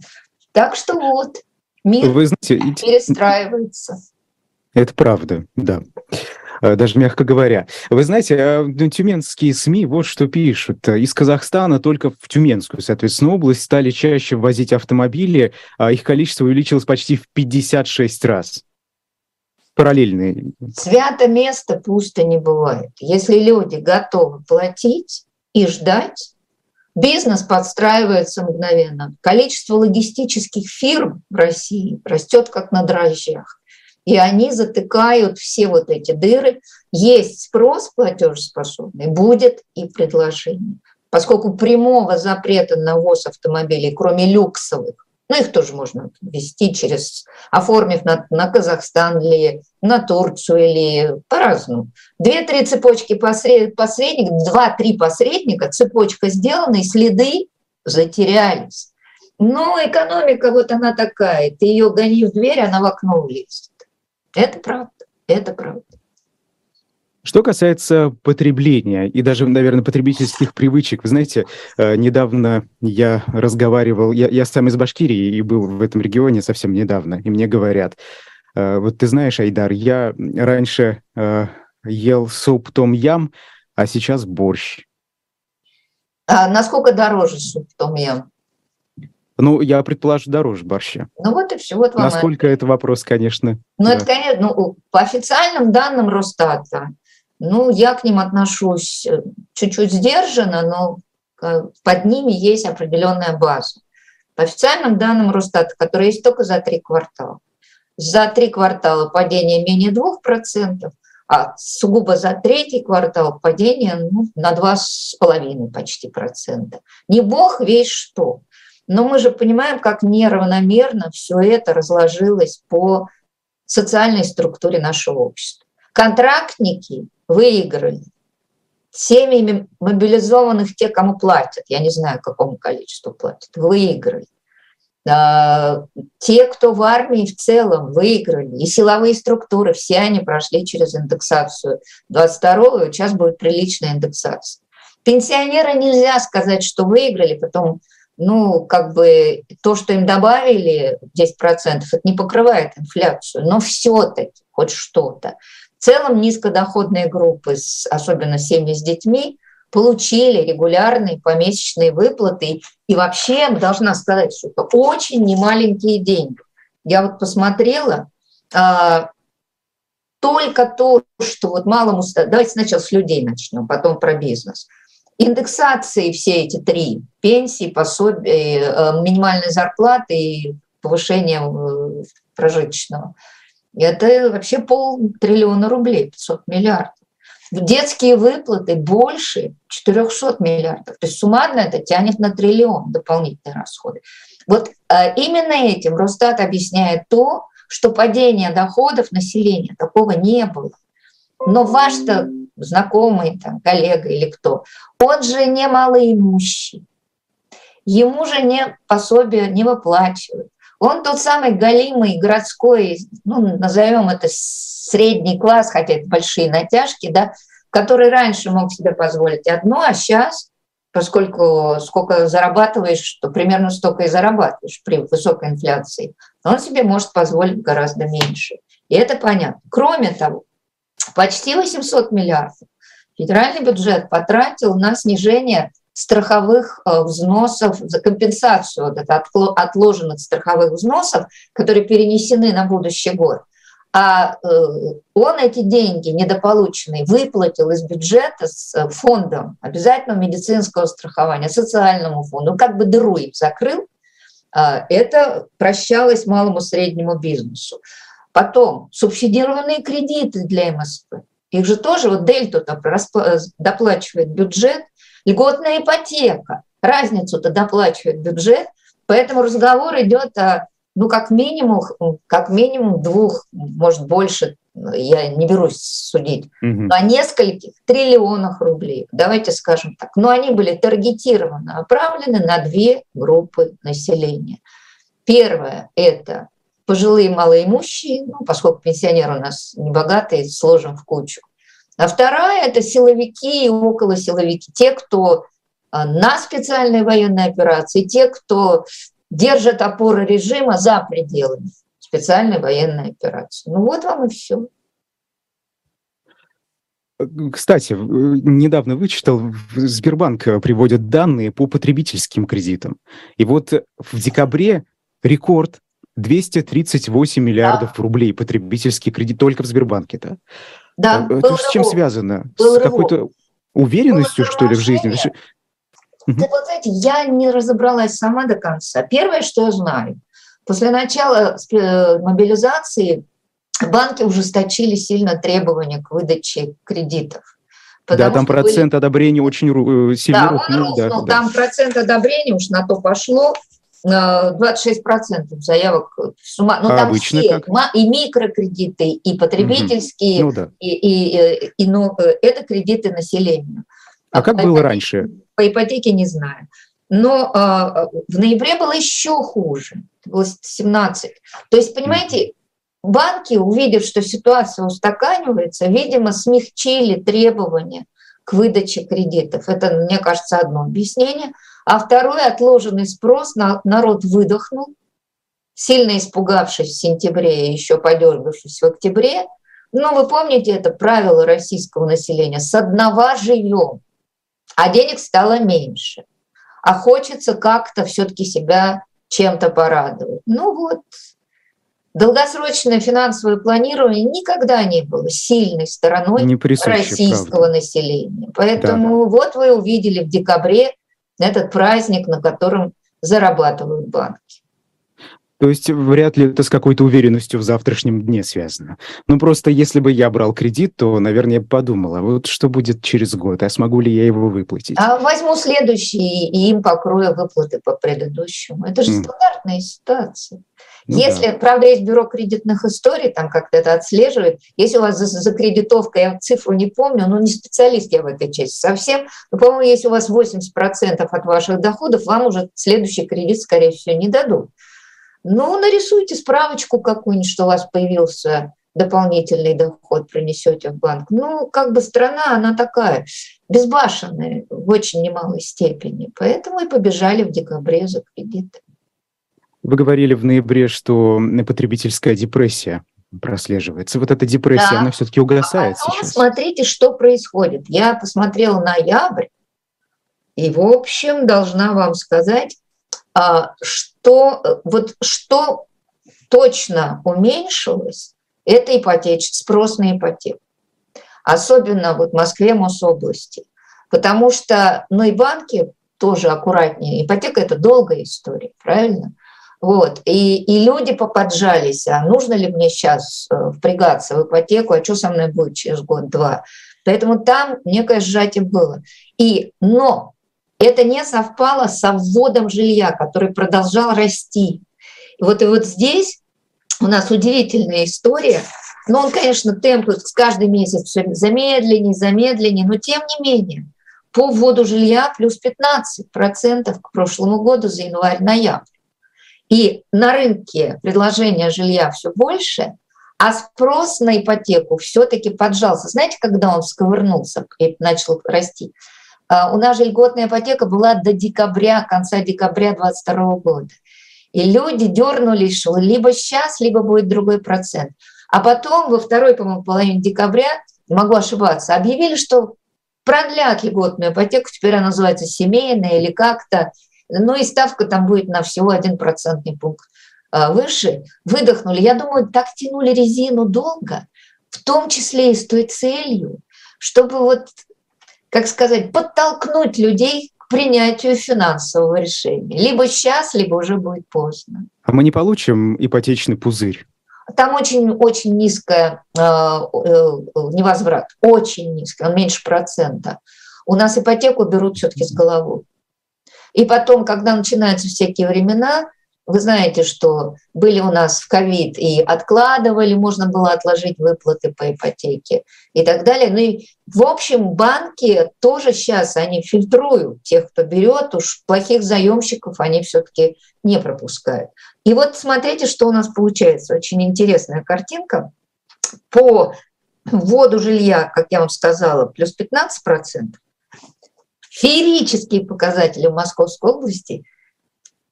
Так что вот, Мир Вы знаете, перестраивается. Это правда, да э, даже мягко говоря. Вы знаете, э, ну, тюменские СМИ вот что пишут. Из Казахстана только в Тюменскую, соответственно, область стали чаще ввозить автомобили, а их количество увеличилось почти в 56 раз. Параллельные. Свято место пусто не бывает. Если люди готовы платить и ждать, Бизнес подстраивается мгновенно. Количество логистических фирм в России растет как на дрожжах. И они затыкают все вот эти дыры. Есть спрос платежеспособный, будет и предложение. Поскольку прямого запрета на ввоз автомобилей, кроме люксовых, ну, их тоже можно вести через, оформив на, на Казахстан или на Турцию или по-разному. Две-три цепочки посред, посредников, два-три посредника, цепочка сделана, и следы затерялись. Но экономика вот она такая, ты ее гони в дверь, она в окно влезет. Это правда, это правда. Что касается потребления и даже, наверное, потребительских привычек, вы знаете, э, недавно я разговаривал, я, я сам из Башкирии и был в этом регионе совсем недавно, и мне говорят, э, вот ты знаешь, Айдар, я раньше э, ел суп том-ям, а сейчас борщ. А насколько дороже суп том-ям? Ну, я предположу, дороже борща. Ну вот и все. Вот вам Насколько это, это вопрос, конечно. Ну, да. это, конечно, ну, по официальным данным Росстата, ну, я к ним отношусь э, чуть-чуть сдержанно, но под ними есть определенная база. По официальным данным Росстата, которые есть только за три квартала. За три квартала падение менее 2%, а сугубо за третий квартал падение ну, на 2,5 почти процента. Не бог весь что. Но мы же понимаем, как неравномерно все это разложилось по социальной структуре нашего общества. Контрактники выиграли. Семьями мобилизованных те, кому платят, я не знаю, какому количеству платят, выиграли. Те, кто в армии в целом выиграли, и силовые структуры, все они прошли через индексацию 22-го, сейчас будет приличная индексация. Пенсионеры нельзя сказать, что выиграли, потом, ну, как бы то, что им добавили 10%, это не покрывает инфляцию, но все-таки хоть что-то. В целом низкодоходные группы, особенно семьи с детьми, получили регулярные помесячные выплаты. И вообще, должна сказать, что это очень немаленькие деньги. Я вот посмотрела, а, только то, что вот малому... Давайте сначала с людей начнем, потом про бизнес. Индексации все эти три, пенсии, пособия, э, минимальной зарплаты и повышение э, прожиточного – это вообще полтриллиона рублей, 500 миллиардов. Детские выплаты больше 400 миллиардов. То есть суммарно это тянет на триллион дополнительные расходы. Вот э, именно этим Росстат объясняет то, что падение доходов населения такого не было. Но ваш-то знакомый, там, коллега или кто, он же не малоимущий. Ему же не пособие не выплачивают. Он тот самый галимый городской, ну, назовем это средний класс, хотя это большие натяжки, да, который раньше мог себе позволить одно, а сейчас, поскольку сколько зарабатываешь, то примерно столько и зарабатываешь при высокой инфляции, он себе может позволить гораздо меньше. И это понятно. Кроме того, почти 800 миллиардов федеральный бюджет потратил на снижение страховых э, взносов, за компенсацию вот это отложенных страховых взносов, которые перенесены на будущий год. А э, он эти деньги недополученные выплатил из бюджета с э, фондом обязательного медицинского страхования, социальному фонду, как бы дыру им закрыл. А это прощалось малому среднему бизнесу. Потом субсидированные кредиты для МСП. Их же тоже, вот дельту доплачивает бюджет – льготная ипотека. Разницу-то доплачивает бюджет, поэтому разговор идет о, ну, как минимум, как минимум двух, может, больше, я не берусь судить, угу. о нескольких триллионах рублей. Давайте скажем так. Но они были таргетированно направлены на две группы населения. Первое – это пожилые малоимущие, ну, поскольку пенсионеры у нас небогатые, сложим в кучу. А вторая – это силовики и околосиловики, те, кто а, на специальной военной операции, те, кто держит опоры режима за пределами специальной военной операции. Ну вот вам и все. Кстати, недавно вычитал, Сбербанк приводит данные по потребительским кредитам. И вот в декабре рекорд 238 миллиардов да. рублей потребительский кредит только в Сбербанке. Да? Да, э, Это с чем связано? Был с какой-то уверенностью, что ли, в жизни? Да, вот знаете, я не разобралась сама до конца. Первое, что я знаю, после начала э, мобилизации банки ужесточили сильно требования к выдаче кредитов. Да, там процент были... одобрения очень э, сильно да, рухнул. Да, да, там процент одобрения уж на то пошло. 26% заявок с ума. Ну, а там обычно все, как? и микрокредиты, и потребительские, угу. ну, да. и, и, и ну, э, это кредиты населению. А, а как было раньше? По ипотеке не знаю. Но а, в ноябре было еще хуже, было 17. То есть, понимаете, банки, увидев, что ситуация устаканивается, видимо, смягчили требования к выдаче кредитов. Это, мне кажется, одно объяснение. А второе, отложенный спрос, народ выдохнул, сильно испугавшись в сентябре и еще подергавшись в октябре. Ну, вы помните это правило российского населения. С одного живем, а денег стало меньше. А хочется как-то все-таки себя чем-то порадовать. Ну вот, долгосрочное финансовое планирование никогда не было сильной стороной не российского правда. населения. Поэтому да. вот вы увидели в декабре этот праздник, на котором зарабатывают банки. То есть вряд ли это с какой-то уверенностью в завтрашнем дне связано. Ну просто если бы я брал кредит, то, наверное, я бы подумала, вот что будет через год, а смогу ли я его выплатить? А возьму следующий и им покрою выплаты по предыдущему. Это же mm. стандартная ситуация. Ну, если, да. правда, есть бюро кредитных историй, там как-то это отслеживает. Если у вас за, за кредитовка, я цифру не помню, ну не специалист я в этой части совсем, но, по-моему, если у вас 80% от ваших доходов, вам уже следующий кредит, скорее всего, не дадут. Ну, нарисуйте справочку какую-нибудь, что у вас появился дополнительный доход, принесете в банк. Ну, как бы страна, она такая безбашенная в очень немалой степени. Поэтому и побежали в декабре за кредиты. Вы говорили в ноябре, что потребительская депрессия прослеживается. Вот эта депрессия, да. она все-таки угасает а сейчас. Смотрите, что происходит. Я посмотрела ноябрь, и, в общем, должна вам сказать, а, что, вот что точно уменьшилось, это ипотеч, спрос на ипотеку. Особенно вот в Москве, Мособласти. Потому что, ну и банки тоже аккуратнее. Ипотека – это долгая история, правильно? Вот. И, и люди поподжались, а нужно ли мне сейчас э, впрягаться в ипотеку, а что со мной будет через год-два. Поэтому там некое сжатие было. И, но это не совпало со вводом жилья, который продолжал расти. И вот, и вот здесь у нас удивительная история. Но он, конечно, темп с каждый месяц все замедленнее, замедленнее, но тем не менее по вводу жилья плюс 15% к прошлому году за январь-ноябрь. И на рынке предложение жилья все больше, а спрос на ипотеку все-таки поджался. Знаете, когда он сковырнулся и начал расти? А, у нас же льготная ипотека была до декабря, конца декабря 2022 года. И люди дернулись, что либо сейчас, либо будет другой процент. А потом во второй, по-моему, половине декабря, могу ошибаться, объявили, что продлят льготную ипотеку, теперь она называется семейная или как-то, ну и ставка там будет на всего один процентный пункт а, выше. Выдохнули. Я думаю, так тянули резину долго, в том числе и с той целью, чтобы вот как сказать, подтолкнуть людей к принятию финансового решения. Либо сейчас, либо уже будет поздно. А мы не получим ипотечный пузырь? Там очень-очень низкая э, э, невозврат, очень низкая, он меньше процента. У нас ипотеку берут все-таки с головой. И потом, когда начинаются всякие времена, вы знаете, что были у нас в ковид и откладывали, можно было отложить выплаты по ипотеке и так далее. Ну и, в общем, банки тоже сейчас, они фильтруют тех, кто берет, уж плохих заемщиков они все-таки не пропускают. И вот смотрите, что у нас получается. Очень интересная картинка. По вводу жилья, как я вам сказала, плюс 15%. Феерические показатели в Московской области –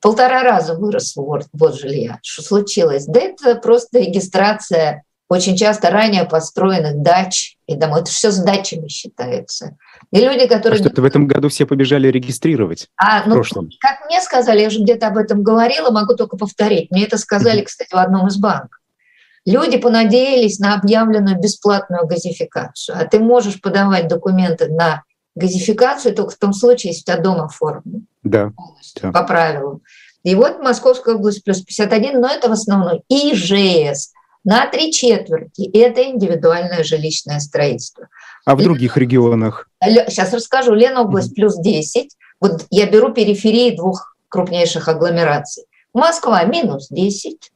полтора раза вырос вот, жилья. Что случилось? Да это просто регистрация очень часто ранее построенных дач и домов. Это все с дачами считается. И люди, которые... А что-то в этом году все побежали регистрировать а, ну, Как мне сказали, я уже где-то об этом говорила, могу только повторить. Мне это сказали, кстати, в одном из банков. Люди понадеялись на объявленную бесплатную газификацию. А ты можешь подавать документы на газификацию только в том случае, если у тебя дом оформлен. Да. да. По правилам. И вот Московская область плюс 51, но это в основном ИЖС на три четверти. Это индивидуальное жилищное строительство. А в других регионах? Сейчас расскажу. Ленобласть mm-hmm. плюс 10. Вот я беру периферии двух крупнейших агломераций. Москва минус 10.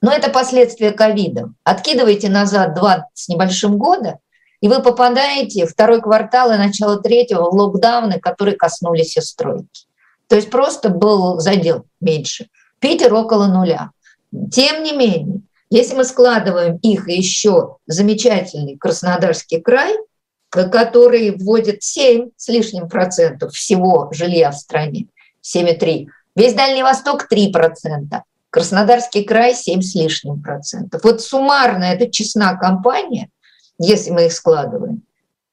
Но это последствия ковида. Откидывайте назад два с небольшим года, и вы попадаете второй квартал и начало третьего в локдауны, которые коснулись и стройки. То есть просто был задел меньше. Питер около нуля. Тем не менее, Если мы складываем их еще замечательный Краснодарский край, который вводит 7 с лишним процентов всего жилья в стране, 7,3. Весь Дальний Восток 3 процента. Краснодарский край 7 с лишним процентов. Вот суммарно это честна компания, если мы их складываем,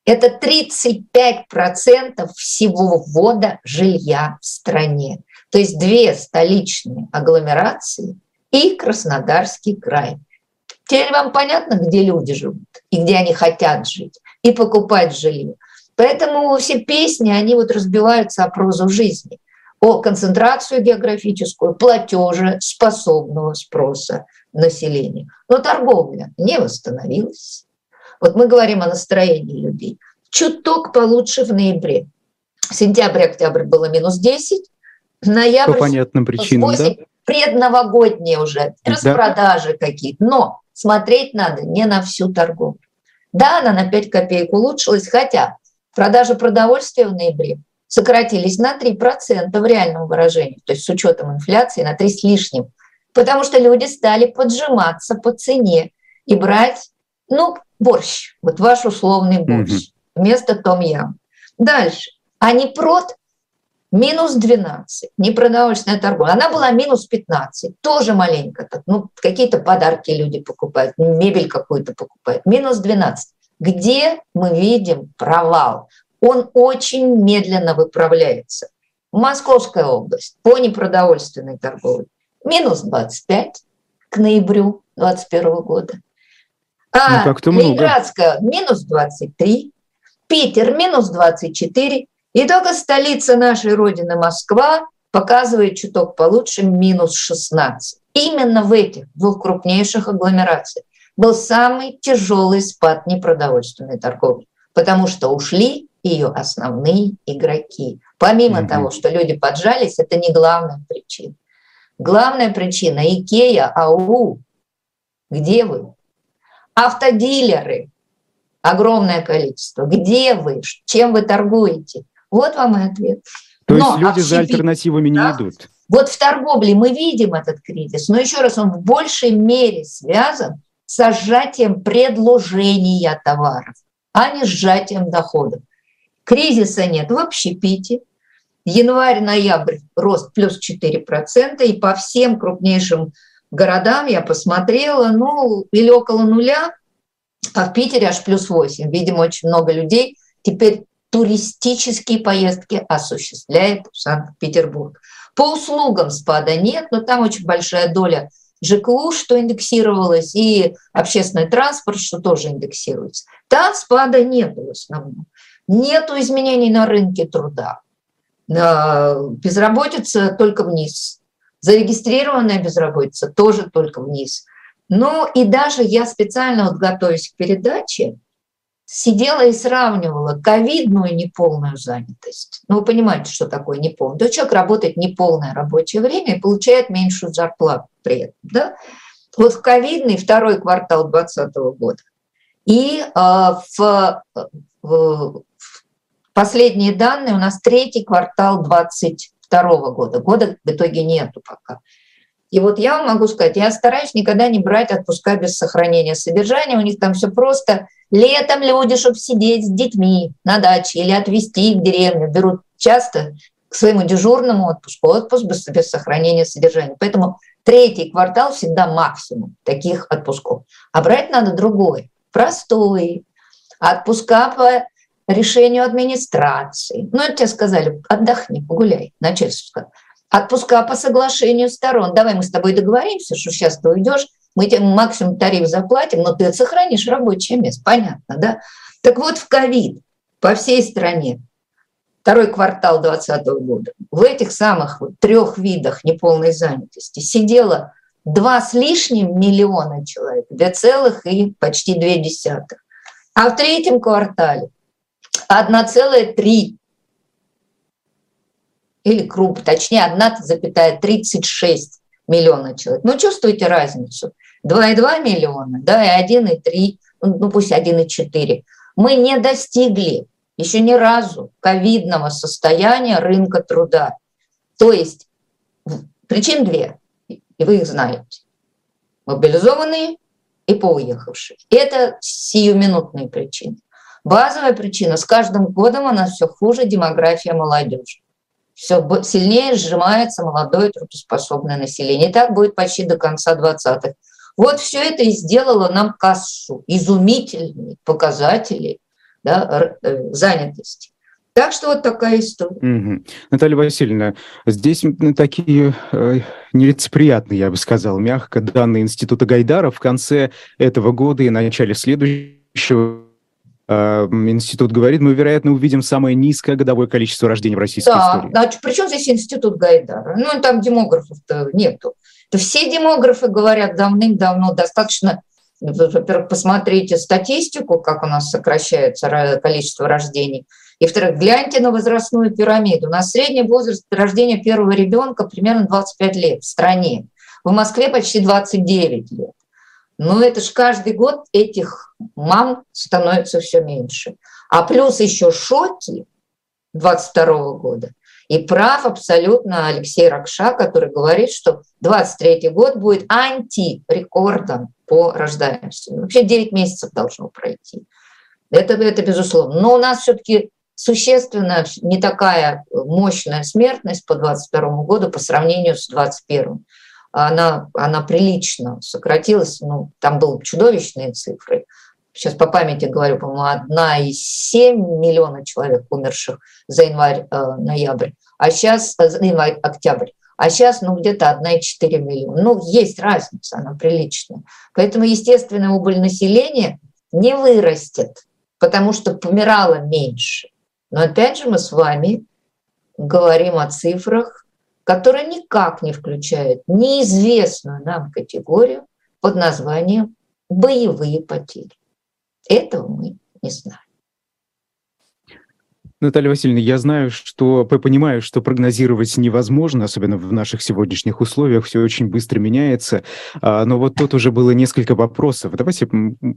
это 35 процентов всего ввода жилья в стране. То есть две столичные агломерации и Краснодарский край. Теперь вам понятно, где люди живут и где они хотят жить и покупать жилье. Поэтому все песни, они вот разбиваются о прозу жизни о концентрацию географическую платежа способного спроса населения. Но торговля не восстановилась. Вот мы говорим о настроении людей. Чуток получше в ноябре. Сентябрь-октябрь было минус 10, ноябрь... По понятным причинам, 8, да? Предновогодние уже, распродажи да. какие-то. Но смотреть надо не на всю торговлю. Да, она на 5 копеек улучшилась, хотя продажи продовольствия в ноябре сократились на 3% в реальном выражении, то есть с учетом инфляции на 3 с лишним, потому что люди стали поджиматься по цене и брать, ну, борщ, вот ваш условный борщ, mm-hmm. вместо том-ям. Дальше. А не прод минус 12, непродовольственная торговля. Она была минус 15, тоже маленько. Так, ну, какие-то подарки люди покупают, мебель какую-то покупают. Минус 12. Где мы видим провал? он очень медленно выправляется. Московская область по непродовольственной торговле минус 25 к ноябрю 2021 года. А ну, Ленинградская минус 23, Питер минус 24, и только столица нашей Родины Москва показывает чуток получше минус 16. Именно в этих двух крупнейших агломерациях был самый тяжелый спад непродовольственной торговли, потому что ушли ее основные игроки. Помимо mm-hmm. того, что люди поджались, это не главная причина. Главная причина – Икея, АУ. Где вы? Автодилеры. Огромное количество. Где вы? Чем вы торгуете? Вот вам и ответ. То но есть люди общепит, за альтернативами не да? идут. Вот в торговле мы видим этот кризис, но еще раз, он в большей мере связан с сжатием предложения товаров, а не сжатием доходов. Кризиса нет в общепите. Январь-ноябрь рост плюс 4%. И по всем крупнейшим городам я посмотрела, ну, или около нуля, а в Питере аж плюс 8. Видимо, очень много людей теперь туристические поездки осуществляет в Санкт-Петербург. По услугам спада нет, но там очень большая доля ЖКУ, что индексировалось, и общественный транспорт, что тоже индексируется. Там спада нет в основном. Нет изменений на рынке труда. Безработица только вниз. Зарегистрированная безработица тоже только вниз. Ну и даже я специально, вот готовясь к передаче, сидела и сравнивала ковидную неполную занятость. Ну, вы понимаете, что такое неполная. То человек работает неполное рабочее время и получает меньшую зарплату при этом. Да? Вот в ковидный второй квартал 2020 года и э, в, в, Последние данные у нас третий квартал 2022 года. Года в итоге нету пока. И вот я вам могу сказать, я стараюсь никогда не брать отпуска без сохранения содержания. У них там все просто. Летом люди, чтобы сидеть с детьми на даче или отвезти их в деревню, берут часто к своему дежурному отпуску, отпуск без, без сохранения содержания. Поэтому третий квартал всегда максимум таких отпусков. А брать надо другой, простой. Отпуска по решению администрации. Ну, это тебе сказали, отдохни, погуляй, начальство сказало. Отпуска по соглашению сторон. Давай мы с тобой договоримся, что сейчас ты уйдешь, мы тебе максимум тариф заплатим, но ты сохранишь рабочее место. Понятно, да? Так вот, в ковид по всей стране второй квартал 2020 года в этих самых трех видах неполной занятости сидело два с лишним миллиона человек, две целых и почти две десятых. А в третьем квартале 1,3 или круг, точнее 1,36 миллиона человек. Ну, чувствуете разницу? 2,2 миллиона, да, и 1,3, ну, ну пусть 1,4. Мы не достигли еще ни разу ковидного состояния рынка труда. То есть причин две, и вы их знаете. мобилизованные и поуехавшие. Это сиюминутные причины. Базовая причина – с каждым годом она все хуже демография молодежи. Все сильнее сжимается молодое трудоспособное население. И так будет почти до конца 20-х. Вот все это и сделало нам кассу, изумительные показатели да, э, занятости. Так что вот такая история. Угу. Наталья Васильевна, здесь такие э, нелицеприятные, я бы сказал, мягко, данные Института Гайдара в конце этого года и начале следующего институт говорит, мы, вероятно, увидим самое низкое годовое количество рождений в российской да, истории. Да, причем здесь институт Гайдара? Ну, там демографов-то нету. То все демографы говорят давным-давно, достаточно, во-первых, посмотрите статистику, как у нас сокращается количество рождений, и, во-вторых, гляньте на возрастную пирамиду. У нас средний возраст рождения первого ребенка примерно 25 лет в стране. В Москве почти 29 лет. Но это же каждый год этих мам становится все меньше. А плюс еще шоки 22 года. И прав абсолютно Алексей Ракша, который говорит, что 23 год будет антирекордом по рождаемости. Вообще 9 месяцев должно пройти. Это, это безусловно. Но у нас все-таки существенно не такая мощная смертность по 22 году по сравнению с 21 она, она прилично сократилась. Ну, там были чудовищные цифры. Сейчас по памяти говорю, по-моему, 1,7 миллиона человек умерших за январь-ноябрь. А сейчас, э, за январь-октябрь. А сейчас, ну, где-то 1,4 миллиона. Ну, есть разница, она приличная. Поэтому, естественно, убыль населения не вырастет, потому что помирало меньше. Но опять же мы с вами говорим о цифрах, которая никак не включает неизвестную нам категорию под названием боевые потери. Этого мы не знаем. Наталья Васильевна, я знаю, что понимаю, что прогнозировать невозможно, особенно в наших сегодняшних условиях, все очень быстро меняется. А, но вот тут уже было несколько вопросов. Давайте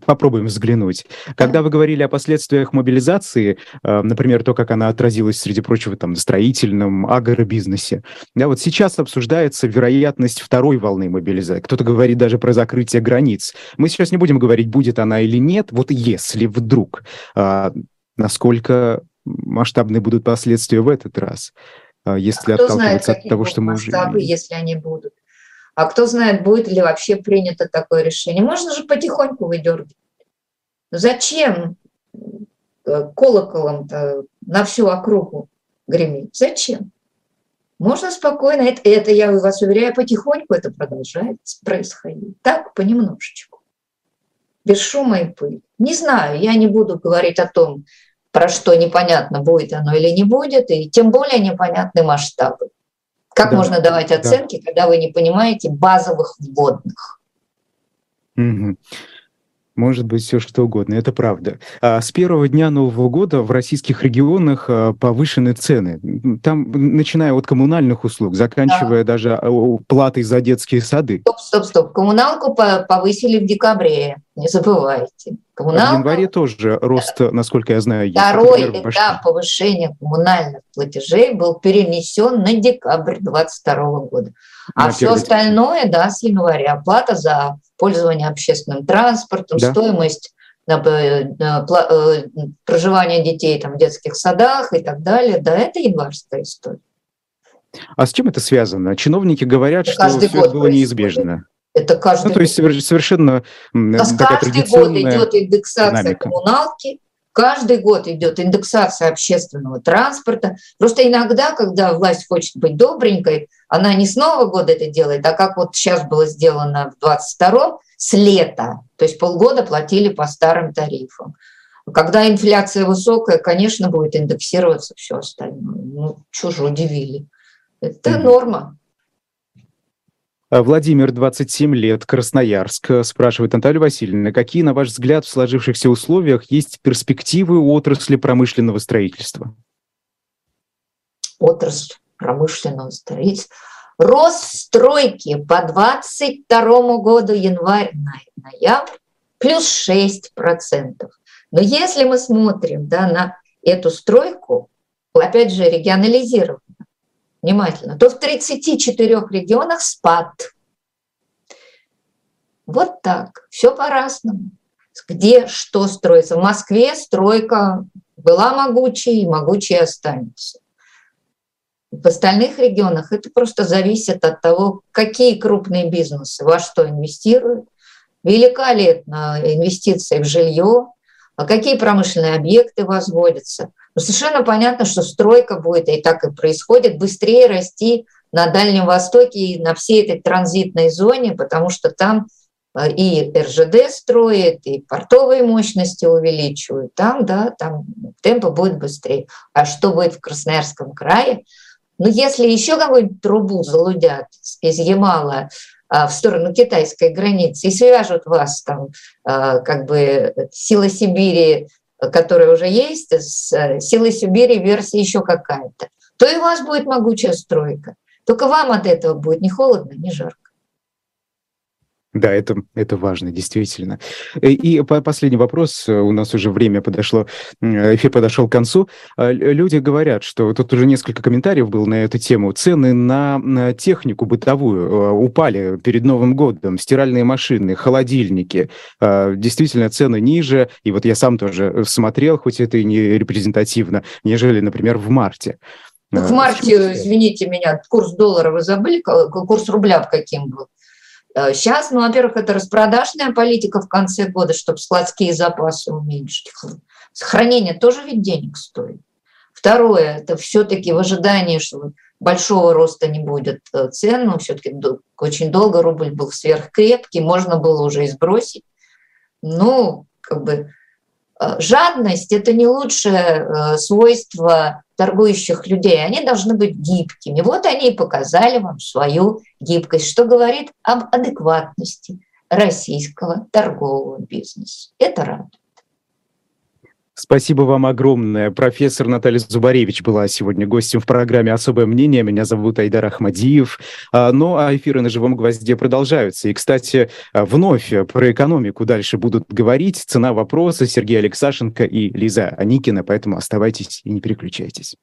попробуем взглянуть. Когда вы говорили о последствиях мобилизации, а, например, то, как она отразилась, среди прочего, там, на строительном, агробизнесе, да, вот сейчас обсуждается вероятность второй волны мобилизации. Кто-то говорит даже про закрытие границ. Мы сейчас не будем говорить, будет она или нет. Вот если вдруг, а, насколько масштабные будут последствия в этот раз, а, если а отталкиваться знает, от того, что мы уже... Масштабы, если они будут. А кто знает, будет ли вообще принято такое решение. Можно же потихоньку выдергивать. Зачем э, колоколом-то на всю округу греметь? Зачем? Можно спокойно, это, это я вас уверяю, потихоньку это продолжает происходить. Так, понемножечку. Без шума и пыли. Не знаю, я не буду говорить о том, про что непонятно, будет оно или не будет, и тем более непонятны масштабы. Как да, можно давать оценки, да. когда вы не понимаете базовых вводных? Угу. Может быть, все что угодно, это правда. А с первого дня Нового года в российских регионах а, повышены цены. Там, начиная от коммунальных услуг, заканчивая да. даже а, платой за детские сады. Стоп, стоп, стоп. Коммуналку повысили в декабре, не забывайте. Коммуналка... В январе тоже рост, насколько я знаю, есть. Второй например, этап повышения коммунальных платежей был перенесен на декабрь 2022 года. А все остальное, да, с января. Оплата за пользование общественным транспортом, да. стоимость э, э, проживания детей там, в детских садах и так далее. Да, это январская история. А с чем это связано? Чиновники говорят, это что все это было неизбежно. Это каждый ну, то есть совершенно такая каждый год идет индексация динамика. коммуналки, каждый год идет индексация общественного транспорта. Просто иногда, когда власть хочет быть добренькой, она не с Нового года это делает, а как вот сейчас было сделано в 22-м, с лета. То есть полгода платили по старым тарифам. Когда инфляция высокая, конечно, будет индексироваться все остальное. Ну, же удивили. Это mm-hmm. норма. А, Владимир, 27 лет, Красноярск, спрашивает Наталья Васильевна, какие, на ваш взгляд, в сложившихся условиях есть перспективы отрасли промышленного строительства? Отрасль промышленного строительства. Рост стройки по 22 году январь-ноябрь плюс 6%. Но если мы смотрим да, на эту стройку, опять же, регионализированно, внимательно, то в 34 регионах спад. Вот так, все по-разному. Где что строится. В Москве стройка была могучей могучей останется. В остальных регионах это просто зависит от того, какие крупные бизнесы во что инвестируют, велика ли инвестиция в жилье, а какие промышленные объекты возводятся. Но совершенно понятно, что стройка будет, и так и происходит, быстрее расти на Дальнем Востоке и на всей этой транзитной зоне, потому что там э, и РЖД строит, и портовые мощности увеличивают. Там, да, там темпы будет быстрее. А что будет в Красноярском крае? Ну, если еще какую-нибудь трубу залудят из Ямала а, в сторону китайской границы и свяжут вас там а, как бы сила Сибири, которая уже есть, с э, силой Сибири версия еще какая-то, то и у вас будет могучая стройка. Только вам от этого будет не холодно, не жарко. Да, это, это важно, действительно. Э, и последний вопрос, у нас уже время подошло, эфир подошел к концу. А, люди говорят, что тут уже несколько комментариев было на эту тему. Цены на, технику бытовую э, упали перед Новым годом. Стиральные машины, холодильники. А, действительно, цены ниже. И вот я сам тоже смотрел, хоть это и не репрезентативно, нежели, например, в марте. Ну, в марте, извините меня, курс доллара вы забыли, курс рубля в каким был? Сейчас, э, ну, во-первых, это распродажная политика в конце года, чтобы складские запасы уменьшить. Сохранение тоже ведь денег стоит. Второе, это все-таки в ожидании, что большого роста не будет э, цен, но все-таки очень долго рубль был сверхкрепкий, можно было уже и сбросить. Ну, как бы э, жадность – это не лучшее свойство торгующих людей, они должны быть гибкими. Вот они и показали вам свою гибкость, что говорит об адекватности российского торгового бизнеса. Это радует. Спасибо вам огромное. Профессор Наталья Зубаревич была сегодня гостем в программе «Особое мнение». Меня зовут Айдар Ахмадиев. А, ну, а эфиры на «Живом гвозде» продолжаются. И, кстати, вновь про экономику дальше будут говорить. Цена вопроса Сергей Алексашенко и Лиза Аникина. Поэтому оставайтесь и не переключайтесь.